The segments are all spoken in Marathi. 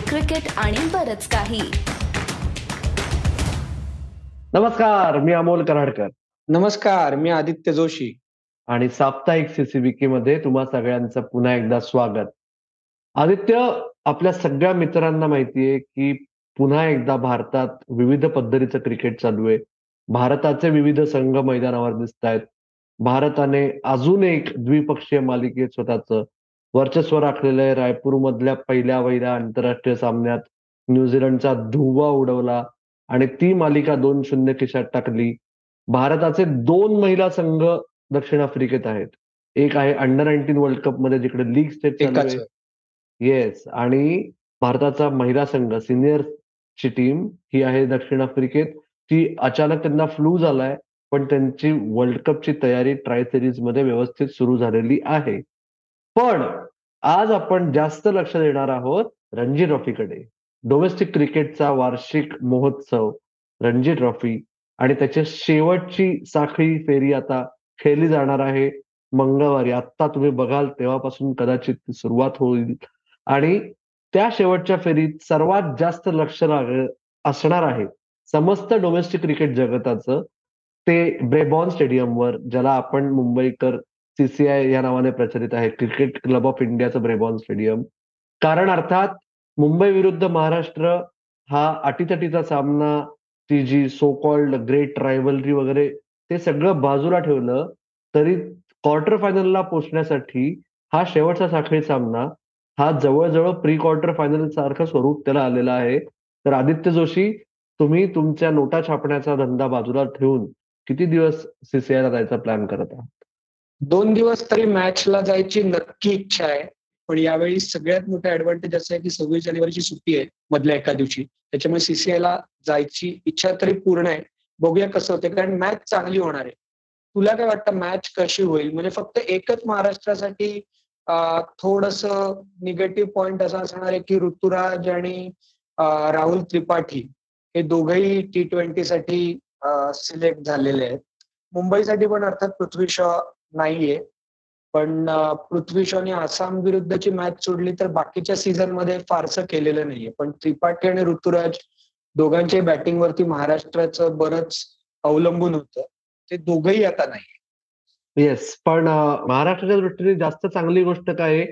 क्रिकेट आणि बरच काही. नमस्कार मी अमोल कराडकर. नमस्कार मी आदित्य जोशी. आणि साप्ताहिक सीसीबीके मध्ये तुम्हा सगळ्यांचं पुन्हा एकदा स्वागत. आदित्य आपल्या सगळ्या मित्रांना माहितीये की पुन्हा एकदा भारतात विविध पद्धतीचं क्रिकेट चालू आहे. भारताचे विविध संघ मैदानावर दिसत आहेत भारताने अजून एक द्विपक्षीय मालिकेत स्वतःच वर्चस्व राखलेलं आहे. रायपूर मधल्या पहिल्या वैऱ्या आंतरराष्ट्रीय सामन्यात न्यूझीलंडचा धुवा उडवला आणि ती मालिका दोन शून्य खिशात टाकली. भारताचे दोन महिला संघ दक्षिण आफ्रिकेत आहेत. एक आहे अंडर नाईन्टीन वर्ल्ड कपमध्ये जिकडे लीग स्टेट येस आणि भारताचा महिला संघ सिनियर ची टीम ही आहे दक्षिण आफ्रिकेत. ती अचानक त्यांना फ्लू झालाय पण त्यांची वर्ल्ड कपची तयारी ट्राय सिरीजमध्ये व्यवस्थित सुरू झालेली आहे. पण आज आपण जास्त लक्ष देणार आहोत रणजी ट्रॉफीकडे. डोमेस्टिक क्रिकेटचा वार्षिक महोत्सव रणजी ट्रॉफी आणि त्याच्या शेवटची साखळी फेरी आता खेळली जाणार आहे मंगळवारी. आत्ता तुम्ही बघाल तेव्हापासून कदाचित सुरुवात होईल. आणि त्या शेवटच्या फेरीत सर्वात जास्त लक्ष लाग असणार आहे समस्त डोमेस्टिक क्रिकेट जगताचं ते ब्रेबॉन स्टेडियमवर ज्याला आपण मुंबईकर सीसीआय या नावाने प्रचलित आहे. क्रिकेट क्लब ऑफ इंडियाचं ब्रेबॉन स्टेडियम. कारण अर्थात मुंबई विरुद्ध महाराष्ट्र हा अटीतटीचा सामना ती जी सो कॉल्ड ग्रेट रायव्हलरी वगैरे ते सगळं बाजूला ठेवलं तरी क्वार्टर फायनलला पोचण्यासाठी हा शेवटचा साखळी सामना हा जवळजवळ प्री क्वार्टर फायनल सारखं स्वरूप त्याला आलेलं आहे. तर आदित्य जोशी तुम्ही तुमच्या नोटा छापण्याचा धंदा बाजूला ठेवून किती दिवस सीसीआयला जायचा प्लॅन करत आहात? दोन दिवस तरी मॅचला जायची नक्की इच्छा आहे. पण यावेळी सगळ्यात मोठा ऍडव्हान्टेज असं आहे की सव्वीस जानेवारीची सुट्टी आहे मधल्या एका दिवशी. त्याच्यामुळे सीसीआयला जायची इच्छा तरी पूर्ण आहे. बघूया कसं होते कारण मॅच चांगली होणार आहे. तुला काय वाटतं मॅच कशी होईल? म्हणजे फक्त एकच महाराष्ट्रासाठी थोडस निगेटिव्ह पॉइंट असा असणार आहे की ऋतुराज आणि राहुल त्रिपाठी हे दोघही टी ट्वेंटी साठी सिलेक्ट झालेले आहेत. मुंबईसाठी पण अर्थात पृथ्वी शॉ नाहीये. पण पृथ्वी शॉने आसाम विरुद्धची मॅच सोडली तर बाकीच्या सीझनमध्ये फारसं केलेलं नाहीये. पण त्रिपाठी आणि ऋतुराज दोघांच्या बॅटिंगवरती महाराष्ट्राचं बरंच अवलंबून होतं. ते दोघही आता नाही येस पण महाराष्ट्राच्या दृष्टीने जास्त चांगली गोष्ट काय आहे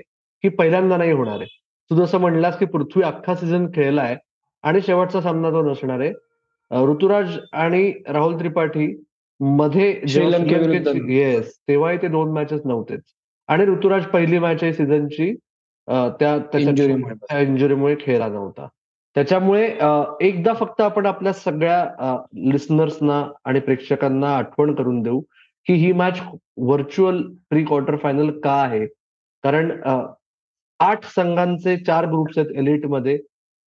की पहिल्यांदा नाही होणार आहे. तू जसं म्हणलास की पृथ्वी अख्खा सीझन खेळलाय आणि शेवटचा सामना तो नसणार आहे. ऋतुराज आणि राहुल त्रिपाठी मध्ये येस तेव्हाही ते दोन मॅचेस नव्हतेच. आणि ऋतुराज पहिली मॅच आहे सीझनची त्या त्याच्या इंजुरीमुळे खेळला नव्हता. त्याच्यामुळे एकदा फक्त आपण आपल्या सगळ्या लिस्नर्सना आणि प्रेक्षकांना आठवण करून देऊ की ही match virtual pre quarter final का आहे? कारण आठ संघांचे चार ग्रुप्स आहेत एलिटमध्ये.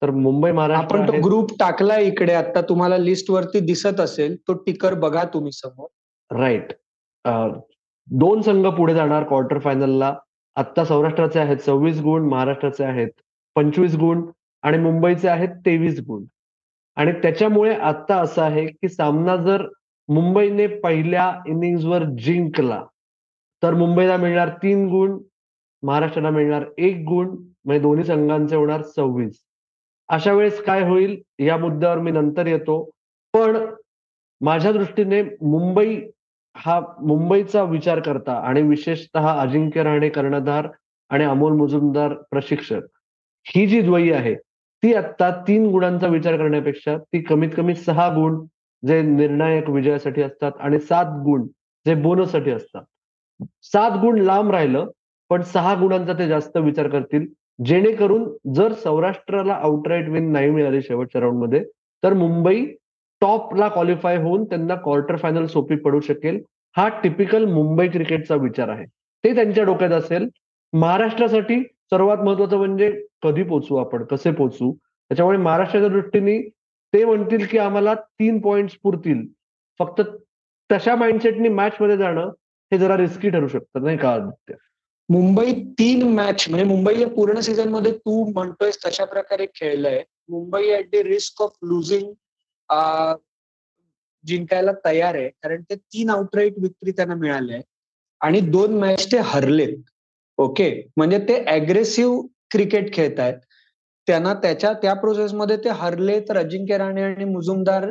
तर मुंबई महाराष्ट्र आपण तो ग्रुप टाकला इकडे. आता तुम्हाला लिस्ट वरती दिसत असेल तो टिकर बघा तुम्ही समोर. राईट दोन संघ पुढे जाणार क्वार्टर फायनलला आत्ता सौराष्ट्राचे आहेत सव्वीस गुण महाराष्ट्राचे आहेत पंचवीस गुण आणि मुंबईचे आहेत तेवीस गुण. आणि त्याच्यामुळे आत्ता असं आहे की सामना जर मुंबईने पहिल्या इनिंग्सवर जिंकला तर मुंबईला मिळणार तीन गुण महाराष्ट्राला मिळणार एक गुण म्हणजे दोन्ही संघांचे होणार सव्वीस. अशा वेळेस काय होईल या मुद्द्यावर मी नंतर येतो. पण माझ्या दृष्टीने मुंबई हा मुंबईचा विचार करता आणि विशेषतः अजिंक्य राहणे कर्णधार आणि अमोल मुजुमदार प्रशिक्षक ही जी द्वयी आहे ती आत्ता तीन गुणांचा विचार करण्यापेक्षा ती कमीत कमी सहा गुण जे निर्णायक विजयासाठी असतात आणि सात गुण जे बोनससाठी असतात. सात गुण लांब राहिलं पण सहा गुणांचा ते जास्त विचार करतील. जेणेकरून जर सौराष्ट्राला आउटराईट विन नाही मिळाली शेवटच्या राऊंडमध्ये तर मुंबई टॉपला क्वालिफाय होऊन त्यांना क्वार्टर फायनल सोपी पडू शकेल. हा टिपिकल मुंबई क्रिकेटचा विचार आहे. ते त्यांच्या डोक्यात असेल. महाराष्ट्रासाठी सर्वात महत्वाचं म्हणजे कधी पोचू आपण कसे पोचू त्याच्यामुळे महाराष्ट्राच्या दृष्टीने ते म्हणतील की आम्हाला तीन पॉइंट पुरतील. फक्त तशा माइंडसेटनी मॅच मध्ये जाणं हे जरा रिस्की ठरू शकतं नाही का आदित्य? मुंबई तीन मॅच म्हणजे मुंबई या पूर्ण सीझनमध्ये तू म्हणतोय तशा प्रकारे खेळलंय. Mumbai at the risk of losing जिंकायला तयार आहे. कारण ते तीन आउटराईट विक्री त्यांना मिळाले आणि दोन मॅच ते हरलेत. ओके म्हणजे ते अग्रेसिव्ह क्रिकेट खेळतायत. त्यांना त्याच्या त्या प्रोसेसमध्ये ते हरले तर अजिंक्य राणे आणि मुजुमदार.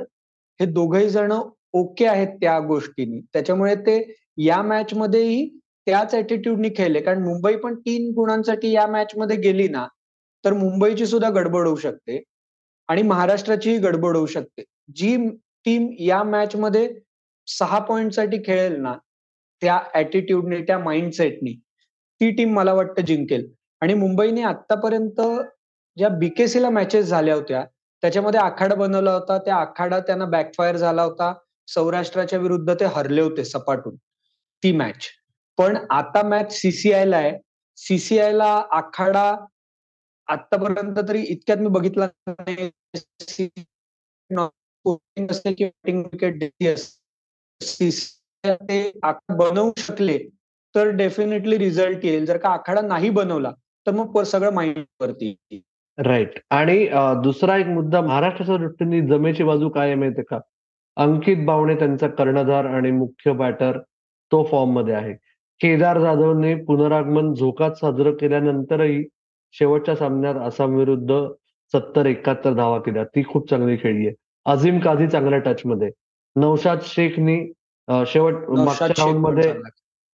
हे दोघही जण ओके आहेत त्या गोष्टीने. त्याच्यामुळे ते या मॅच मध्येही त्याच ऍटिट्यूडनी खेळले. कारण मुंबई पण तीन गुणांसाठी या मॅच मध्ये गेली ना तर मुंबईची सुद्धा गडबड होऊ शकते. आणि महाराष्ट्राचीही गडबड होऊ शकते. जी टीम या मॅच मध्ये सहा पॉइंटसाठी खेळेल ना त्या ऍटिट्यूडने त्या माइंडसेटनी ती टीम मला वाटतं जिंकेल. आणि मुंबईने आतापर्यंत ज्या बीकेसीला मॅचेस झाल्या होत्या त्याच्यामध्ये आखाडा बनवला होता. त्या आखाडा त्यांना बॅकफायर झाला होता. सौराष्ट्राच्या विरुद्ध ते हरले होते सपाटून. ती मॅच पण आता मॅच सीसीआयला आहे. सीसीआयला आखाडा आतापर्यंत तरी इतक्यात मी बघितला बनवू शकले तर डेफिनेटली रिझल्ट येईल. जर का आखाडा नाही बनवला तर मग सगळं माइंड वरती राईट आणि दुसरा एक मुद्दा महाराष्ट्राच्या दृष्टीने जमेची बाजू काय आहे माहितीये का? अंकित बावणे त्यांचा कर्णधार आणि मुख्य बॅटर तो फॉर्ममध्ये आहे. केदार जाधवने पुनरागमन झोकात साजरं केल्यानंतरही शेवटच्या सामन्यात आसाम विरुद्ध सत्तर एकाहत्तर धावा केल्या. ती खूप चांगली खेळली आहे. अझीम काझी चांगल्या टच मध्ये नौशाद शेखनी शेवट मागच्या राऊंडमध्ये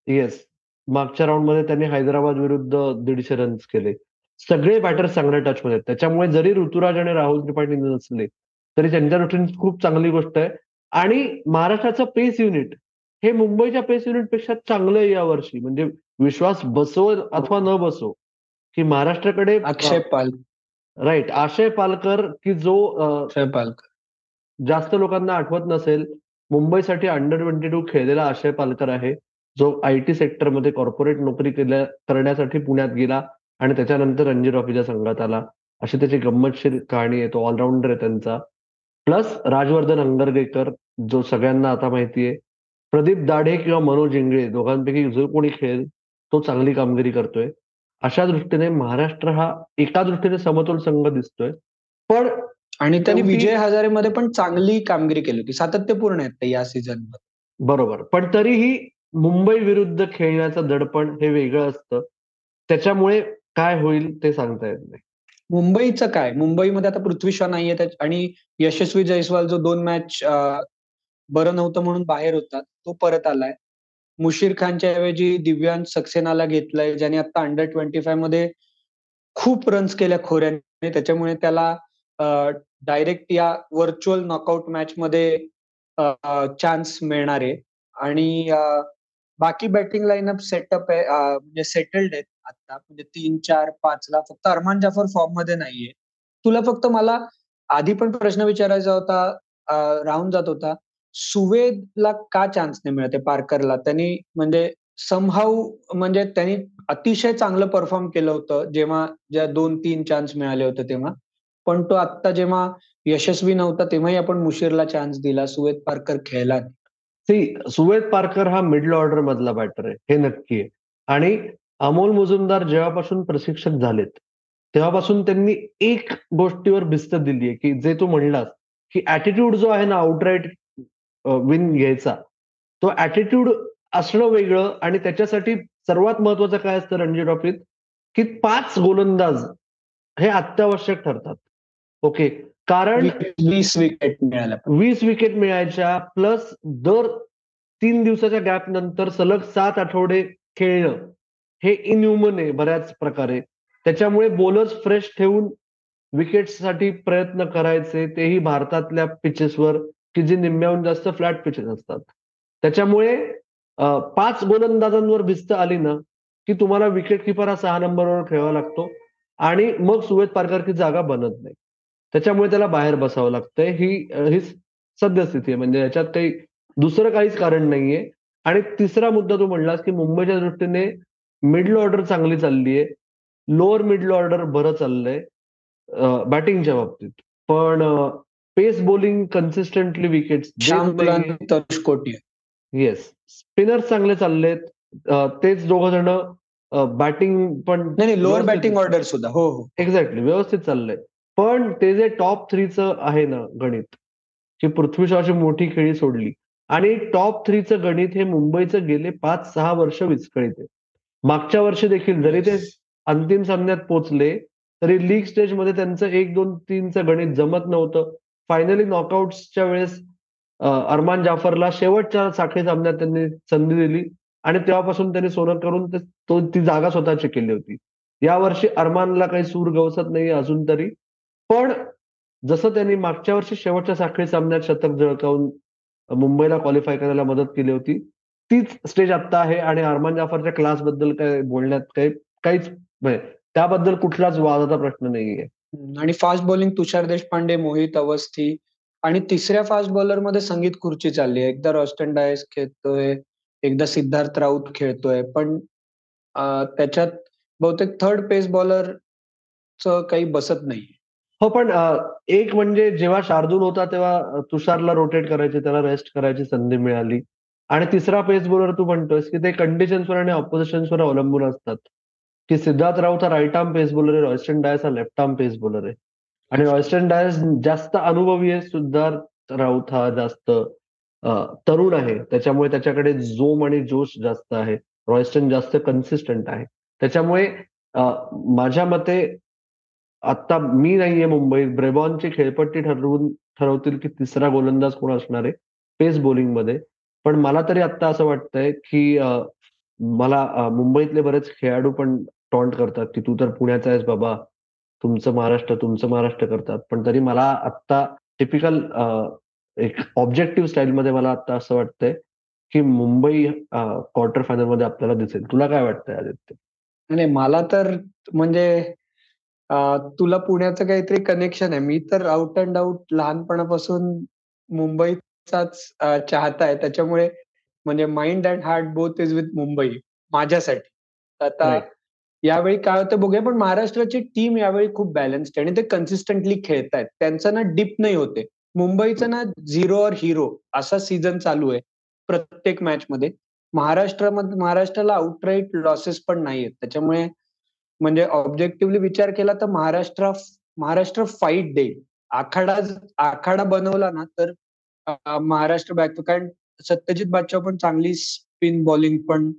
येस मागच्या राऊंडमध्ये त्यांनी हैदराबाद विरुद्ध दीडशे रन्स केले. सगळे बॅटर चांगल्या टच मध्ये त्याच्यामुळे जरी ऋतुराज आणि राहुल त्रिपाठी नसले तरी त्यांच्या दृष्टीने खूप चांगली गोष्ट आहे. आणि महाराष्ट्राचं पेस युनिट हे मुंबईच्या पेस युनिटपेक्षा चांगलं आहे यावर्षी म्हणजे विश्वास बसव अथवा न बसो की महाराष्ट्राकडे अक्षय पाल राईट आशय पालकर की जो अक्षय पालकर. जास्त लोकांना आठवत नसेल मुंबईसाठी अंडर ट्वेंटी टू खेळलेला आशय पालकर आहे. जो आय टी सेक्टरमध्ये कॉर्पोरेट नोकरी केल्या करण्यासाठी पुण्यात गेला आणि त्याच्यानंतर रणजी ट्रॉफीच्या संघात आला. अशी त्याची गंमतशीर कहाणी आहे तो ऑलराऊंडर आहे त्यांचा. प्लस राजवर्धन अंगरगेकर जो सगळ्यांना आता माहितीये प्रदीप दाढे किंवा मनोज इंगळे दोघांपैकी जो कोणी खेळेल तो चांगली कामगिरी करतोय. अशा दृष्टीने महाराष्ट्र हा एका दृष्टीने समतोल संघ दिसतोय. पण आणि त्यांनी विजय हजारेमध्ये पण चांगली कामगिरी केली होती. सातत्यपूर्ण आहेत या सीझन बरोबर. पण तरीही मुंबई विरुद्ध खेळण्याचं दडपण हे वेगळं असतं. त्याच्यामुळे काय होईल ते सांगता येत नाही. मुंबईचं काय? मुंबईमध्ये आता पृथ्वी शॉ नाहीये. आणि यशस्वी जयस्वाल जो दोन मॅच बरं नव्हतं म्हणून बाहेर होता तो परत आलाय. मुशीर खानच्या ऐवजी दिव्यांश सक्सेनाला घेतलंय ज्याने आता अंडर ट्वेंटी फायमध्ये खूप रन्स केल्या खोऱ्याने. त्याच्यामुळे त्याला डायरेक्ट या व्हर्च्युअल नॉकआउट मॅच मध्ये चान्स मिळणार आहे. आणि बाकी बॅटिंग लाईनअप सेटअप आहे म्हणजे सेटल्ड आहेत आता. म्हणजे तीन चार पाच ला फक्त अरमान जाफर फॉर्ममध्ये नाहीये. तुला फक्त मला आधी पण प्रश्न विचारायचा होता राहून जात होता. सुवेदला का चान्स नाही मिळते पार्करला? त्यांनी म्हणजे समहाऊ म्हणजे त्यांनी अतिशय चांगलं परफॉर्म केलं होतं जेव्हा ज्या दोन तीन चान्स मिळाले होते तेव्हा. पण तो आत्ता जेव्हा यशस्वी नव्हता तेव्हाही आपण मुशीरला चान्स दिला सुवेद पार्कर खेळला सुवेद पार्कर हा मिडल ऑर्डर मधला बॅटर आहे हे नक्की आहे. आणि अमोल मुजुमदार जेव्हापासून प्रशिक्षक झालेत तेव्हापासून त्यांनी एक गोष्टीवर भिस्त दिली आहे की जे तू म्हणलास की ऍटिट्यूड जो आहे ना आउटराईट विन घ्यायचा. तो ऍटिट्यूड असणं वेगळं आणि त्याच्यासाठी सर्वात महत्वाचं काय असतं रणजी ट्रॉफीत की पाच गोलंदाज हे अत्यावश्यक ठरतात. ओके कारण वीस विकेट मिळाल्या. वीस विकेट मिळायच्या प्लस दर तीन दिवसाच्या गॅप नंतर सलग सात आठवडे खेळणं हे इनह्युमन आहे बऱ्याच प्रकारे. त्याच्यामुळे बोलर्स फ्रेश ठेवून विकेटसाठी प्रयत्न करायचे तेही भारतातल्या पिचेसवर की जी निम्म्याहून जास्त फ्लॅट पिचेस असतात. त्याच्यामुळे पाच गोलंदाजांवर भिस्त आली ना की तुम्हाला विकेट किपर हा सहा नंबरवर खेळावा लागतो आणि मग सुवेद पारकरची जागा बनत नाही. त्याच्यामुळे त्याला बाहेर बसावं लागतंय. ही ही सद्यस्थिती आहे. म्हणजे याच्यात काही दुसरं काहीच कारण नाहीये. आणि तिसरा मुद्दा तू म्हणलास की मुंबईच्या दृष्टीने मिडल ऑर्डर चांगली चालली आहे लोअर मिडल ऑर्डर बरं चाललंय बॅटिंगच्या बाबतीत. पण pace bowling consistently wicket yes spinners चांगले चाललेत. तेच दोघ जण बॅटिंग पण नाही लोअर बॅटिंग ऑर्डर सुद्धा. हो हो. एक्झॅक्टली व्यवस्थित चाललंय. पण ते जे टॉप थ्रीचं आहे ना गणित की पृथ्वीशाची मोठी खेळी सोडली. आणि टॉप थ्रीचं गणित हे मुंबईचं गेले पाच सहा वर्ष विस्कळीत आहे. मागच्या वर्षी देखील जरी ते अंतिम सामन्यात पोचले तरी लीग स्टेजमध्ये त्यांचं एक दोन तीनचं गणित जमत नव्हतं. फायनली नॉकआउटच्या वेळेस अरमान जाफरला शेवटच्या साखळी सामन्यात त्यांनी संधी दिली आणि तेव्हापासून त्यांनी सोनं करून तो ती जागा स्वतःची केली होती. यावर्षी अरमानला काही सूर गवसत नाही अजून तरी. पण जसं त्यांनी मागच्या वर्षी शेवटच्या साखळी सामन्यात शतक झळकावून मुंबईला क्वालिफाय करायला मदत केली होती तीच स्टेज आता आहे आणि अरमान जाफरच्या क्लासबद्दल काय बोलण्यात काही काहीच म्हणजे त्याबद्दल कुठलाच वादाचा प्रश्न नाहीये. आणि फास्ट बॉलिंग तुषार देशपांडे मोहित अवस्थी आणि तिसऱ्या फास्ट बॉलरमध्ये संगीत खुर्ची चालली आहे. एकदा रॉस्टन डायस खेळतोय एकदा सिद्धार्थ राऊत खेळतोय. पण त्याच्यात बहुतेक थर्ड पेस बॉलर काही बसत नाही हो पण एक म्हणजे जेव्हा शार्दूल होता तेव्हा तुषारला रोटेट करायची त्याला रेस्ट करायची संधी मिळाली. आणि तिसरा पेस बॉलर तू म्हणतोयस की ते कंडिशन्सवर आणि ऑपोजिशन्सवर अवलंबून असतात. की सिद्धार्थ राऊत हा राईट आर्म पेस बॉलर आहे रॉयस्टन डायस हा लेफ्ट आर्म पेस बॉलर आहे. आणि रॉयस्टन डायस जास्त अनुभवी आहे सिद्धार्थ राऊत हा जास्त तरुण आहे. त्याच्यामुळे त्याच्याकडे जोम आणि जोश जास्त आहे. रॉयस्टन जास्त कन्सिस्टंट आहे. त्याच्यामुळे माझ्या मते आता मी नाहीये मुंबईत. ब्रेबॉनची खेळपट्टी ठरवून ठरवतील की तिसरा गोलंदाज कोण असणार आहे? पेस बॉलिंगमध्ये पण मला तरी आता असं वाटतंय की मला मुंबईतले बरेच खेळाडू पण टॉन्ट करतात की तू तर पुण्याचा आहेस बाबा तुमचं महाराष्ट्र तुमचं महाराष्ट्र करतात. पण तरी मला आत्ता टिपिकल एक ऑब्जेक्टिव्ह स्टाईलमध्ये मला आता असं वाटतंय की मुंबई क्वार्टर फायनलमध्ये आपल्याला दिसेल. तुला काय वाटतंय आदित्य? नाही मला तर म्हणजे तुला पुण्याचं काहीतरी कनेक्शन आहे. मी तर आउट अँड आउट लहानपणापासून मुंबईचाच चाहता आहे. त्याच्यामुळे म्हणजे mind and heart both is with Mumbai माझ्यासाठी. आता यावेळी काय होतं बघूया पण महाराष्ट्राची टीम यावेळी खूप बॅलन्स्ड आहे आणि ते कन्सिस्टंटली खेळत आहेत त्यांचं ना डिप नाही होते. मुंबईचं ना झिरो और हिरो असा सीझन चालू आहे प्रत्येक मॅच मध्ये. महाराष्ट्रामध्ये महाराष्ट्राला आउटराईट लॉसेस पण नाहीयेत. त्याच्यामुळे म्हणजे ऑब्जेक्टिव्हली विचार केला तर महाराष्ट्र महाराष्ट्र फाईट देईल. आखाडा आखाडा बनवला ना तर महाराष्ट्र बॅक कारण सत्यजित बादशाह पण चांगली स्पिन बॉलिंग पण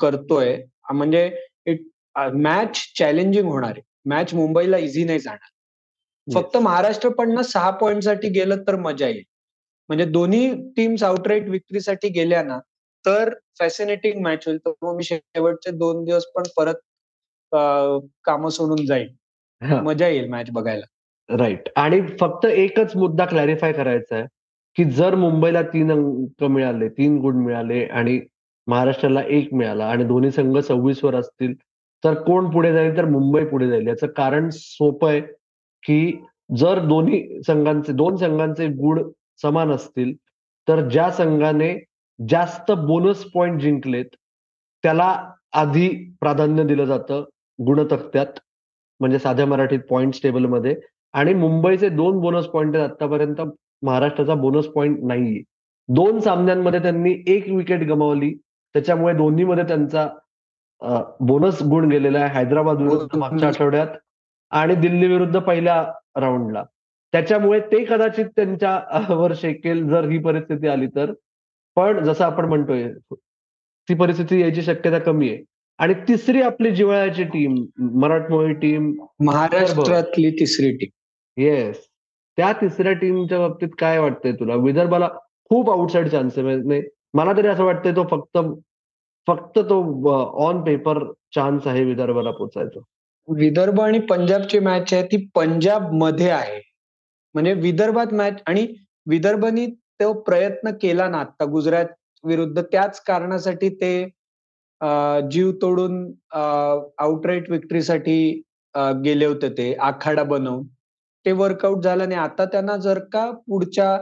करतोय. म्हणजे मॅच चॅलेंजिंग होणार आहे. मॅच मुंबईला इझी नाही जाणार. फक्त महाराष्ट्र पण ना सहा पॉईंटसाठी गेलं तर मजा येईल. म्हणजे दोन्ही टीम्स आउटराईट विक्ट्रीसाठी गेल्या ना तर फॅसिनेटिंग मॅच होईल. तर मग मी शेवटचे दोन दिवस पण परत काम सोडून जाईल मजा येईल मॅच बघायला. राईट आणि फक्त एकच मुद्दा क्लॅरिफाय करायचा आहे. की जर मुंबईला तीन अंक मिळाले तीन गुण मिळाले आणि महाराष्ट्राला एक मिळाला आणि दोन्ही संघ सव्वीस वर असतील तर कोण पुढे जाईल? तर मुंबई पुढे जाईल. याचं कारण सोपं आहे की जर दोन्ही संघांचे दोन संघांचे गुण समान असतील तर ज्या संघाने जास्त बोनस पॉईंट जिंकलेत त्याला आधी प्राधान्य दिलं जातं गुणतक्त्यात म्हणजे साध्या मराठीत पॉईंट्स टेबलमध्ये. आणि मुंबईचे दोन बोनस पॉईंट आहेत आतापर्यंत महाराष्ट्राचा बोनस पॉइंट नाहीये. दोन सामन्यांमध्ये त्यांनी एक विकेट गमावली. त्याच्यामुळे दोन्हीमध्ये त्यांचा बोनस गुण गेलेला आहे. हैदराबाद विरुद्ध मागच्या आठवड्यात आणि दिल्ली विरुद्ध पहिल्या राऊंडला त्याच्यामुळे ते कदाचित त्यांच्या वर शेकेल जर ही परिस्थिती आली तर. पण जसं आपण म्हणतोय ती परिस्थिती यायची शक्यता कमी आहे. आणि तिसरी आपली जिवाळ्याची टीम मराठमोळी टीम महाराष्ट्रातली तिसरी टीम येस त्या तिसऱ्या टीमच्या बाबतीत काय वाटतंय तुला? विदर्भाला खूप आउटसाइड चान्स आहे. म्हणजे मला तरी असं वाटतंय तो फक्त फक्त तो ऑन पेपर चान्स आहे विदर्भाला पोचायचा विदर्भ आणि पंजाबची मॅच आहे ती पंजाबमध्ये आहे. म्हणजे विदर्भात मॅच आणि विदर्भनी तो प्रयत्न केला ना आता गुजरात विरुद्ध त्याच कारणासाठी ते जीव तोडून आउटराईट विक्ट्रीसाठी गेले होते ते आखाडा बनवून. ते वर्कआउट झालं नाही. आता त्यांना जर का पुढच्या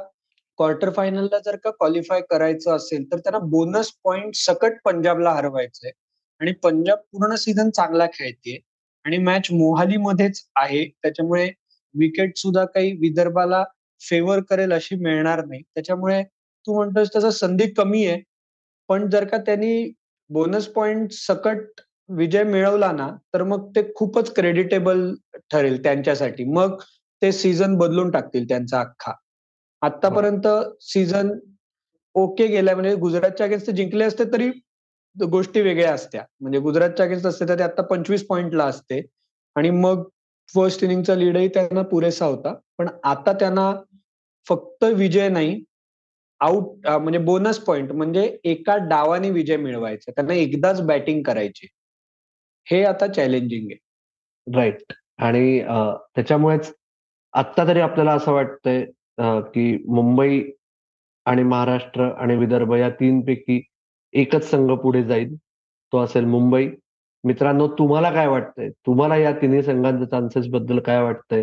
क्वार्टर फायनलला जर का क्वालिफाय करायचं असेल तर त्यांना बोनस पॉइंट सकट पंजाबला हरवायचंय. आणि पंजाब पूर्ण सीझन चांगला खेळते. आणि मॅच मोहालीमध्येच आहे. त्याच्यामुळे विकेट सुद्धा काही विदर्भाला फेवर करेल अशी मिळणार नाही. त्याच्यामुळे तू म्हणतोस त्याचा संधी कमी आहे. पण जर का त्यांनी बोनस पॉइंट सकट विजय मिळवला ना तर मग ते खूपच क्रेडिटेबल ठरेल त्यांच्यासाठी. मग ते सीझन बदलून टाकतील त्यांचा अख्खा. आतापर्यंत सीझन ओके गेलाय म्हणजे गुजरातच्या अगेन्स्ट जिंकले असते तरी गोष्टी वेगळ्या असत्या. म्हणजे गुजरातच्या अगेन्स्ट असते तर ते आता पंचवीस पॉईंटला असते. आणि मग फर्स्ट इनिंगचा लीडही त्यांना पुरेसा होता. पण आता त्यांना फक्त विजय नाही आउट म्हणजे बोनस पॉइंट म्हणजे एका डावाने विजय मिळवायचा. त्यांना एकदाच बॅटिंग करायची. हे आता चॅलेंजिंग आहे. राईट आणि त्याच्यामुळेच आत्ता तरी आपल्याला असं वाटतंय की मुंबई आणि महाराष्ट्र आणि विदर्भ या तीन पैकी एकच संघ पुढे जाईल तो असेल मुंबई. मित्रांनो तुम्हाला काय वाटतंय? तुम्हाला या तिन्ही संघांच्या चान्सेस बद्दल काय वाटतंय?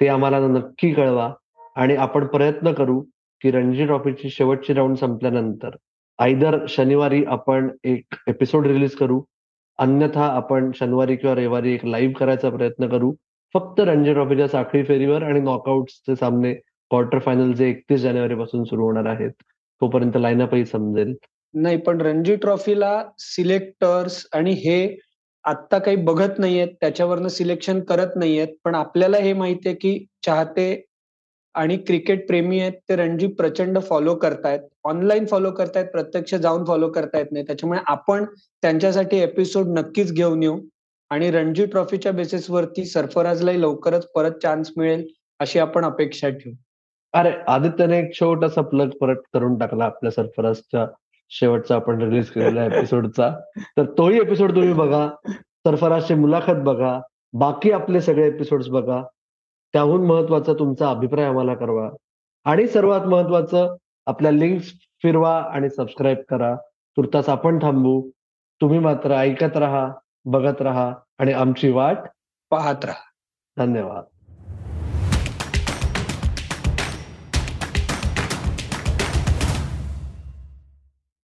ते आम्हाला नक्की कळवा आणि आपण प्रयत्न करू की रणजी ट्रॉफीची शेवटची राऊंड संपल्यानंतर आयदर शनिवारी आपण एक एपिसोड रिलीज करू अन्यथा आपण शनिवारी किंवा रविवारी एक लाईव्ह करायचा प्रयत्न करू फक्त रणजी ट्रॉफीच्या साखळी फेरीवर आणि नॉकआउटचे सामने क्वार्टर फायनल जे एकतीस जानेवारी पासून सुरू होणार आहेत तोपर्यंत लाईनअपही समजेल. नाही पण रणजी ट्रॉफीला सिलेक्टर्स आणि हे आत्ता काही बघत नाहीयेत त्याच्यावरनं सिलेक्शन करत नाहीयेत पण आपल्याला हे माहिती आहे की चाहते आणि क्रिकेट प्रेमी आहेत ते रणजी प्रचंड फॉलो करतायत. ऑनलाईन फॉलो करतायत प्रत्यक्ष जाऊन फॉलो करता येत नाही. त्याच्यामुळे आपण त्यांच्यासाठी एपिसोड नक्कीच घेऊन येऊ. आणि रणजी ट्रॉफीच्या बेसिसवरती सरफराजलाही लवकरच परत चान्स मिळेल अशी आपण अपेक्षा ठेवू. अरे आदित्यने एक छोटासा प्लग परत करून टाकला आपल्या सरफराजच्या शेवटचा आपण रिलीज केलेल्या एपिसोडचा तर तोही एपिसोड तुम्ही बघा सरफराजची मुलाखत बघा बाकी आपले सगळे एपिसोड्स बघा. त्याहून महत्त्वाचा तुमचा अभिप्राय आम्हाला कळवा. आणि सर्वात महत्वाचं आपल्या लिंक्स फिरवा आणि सबस्क्राईब करा. तुर्तास आपण थांबू. तुम्ही मात्र ऐकत राहा. बघत राहा आणि आमची वाट पाहत राहा. धन्यवाद.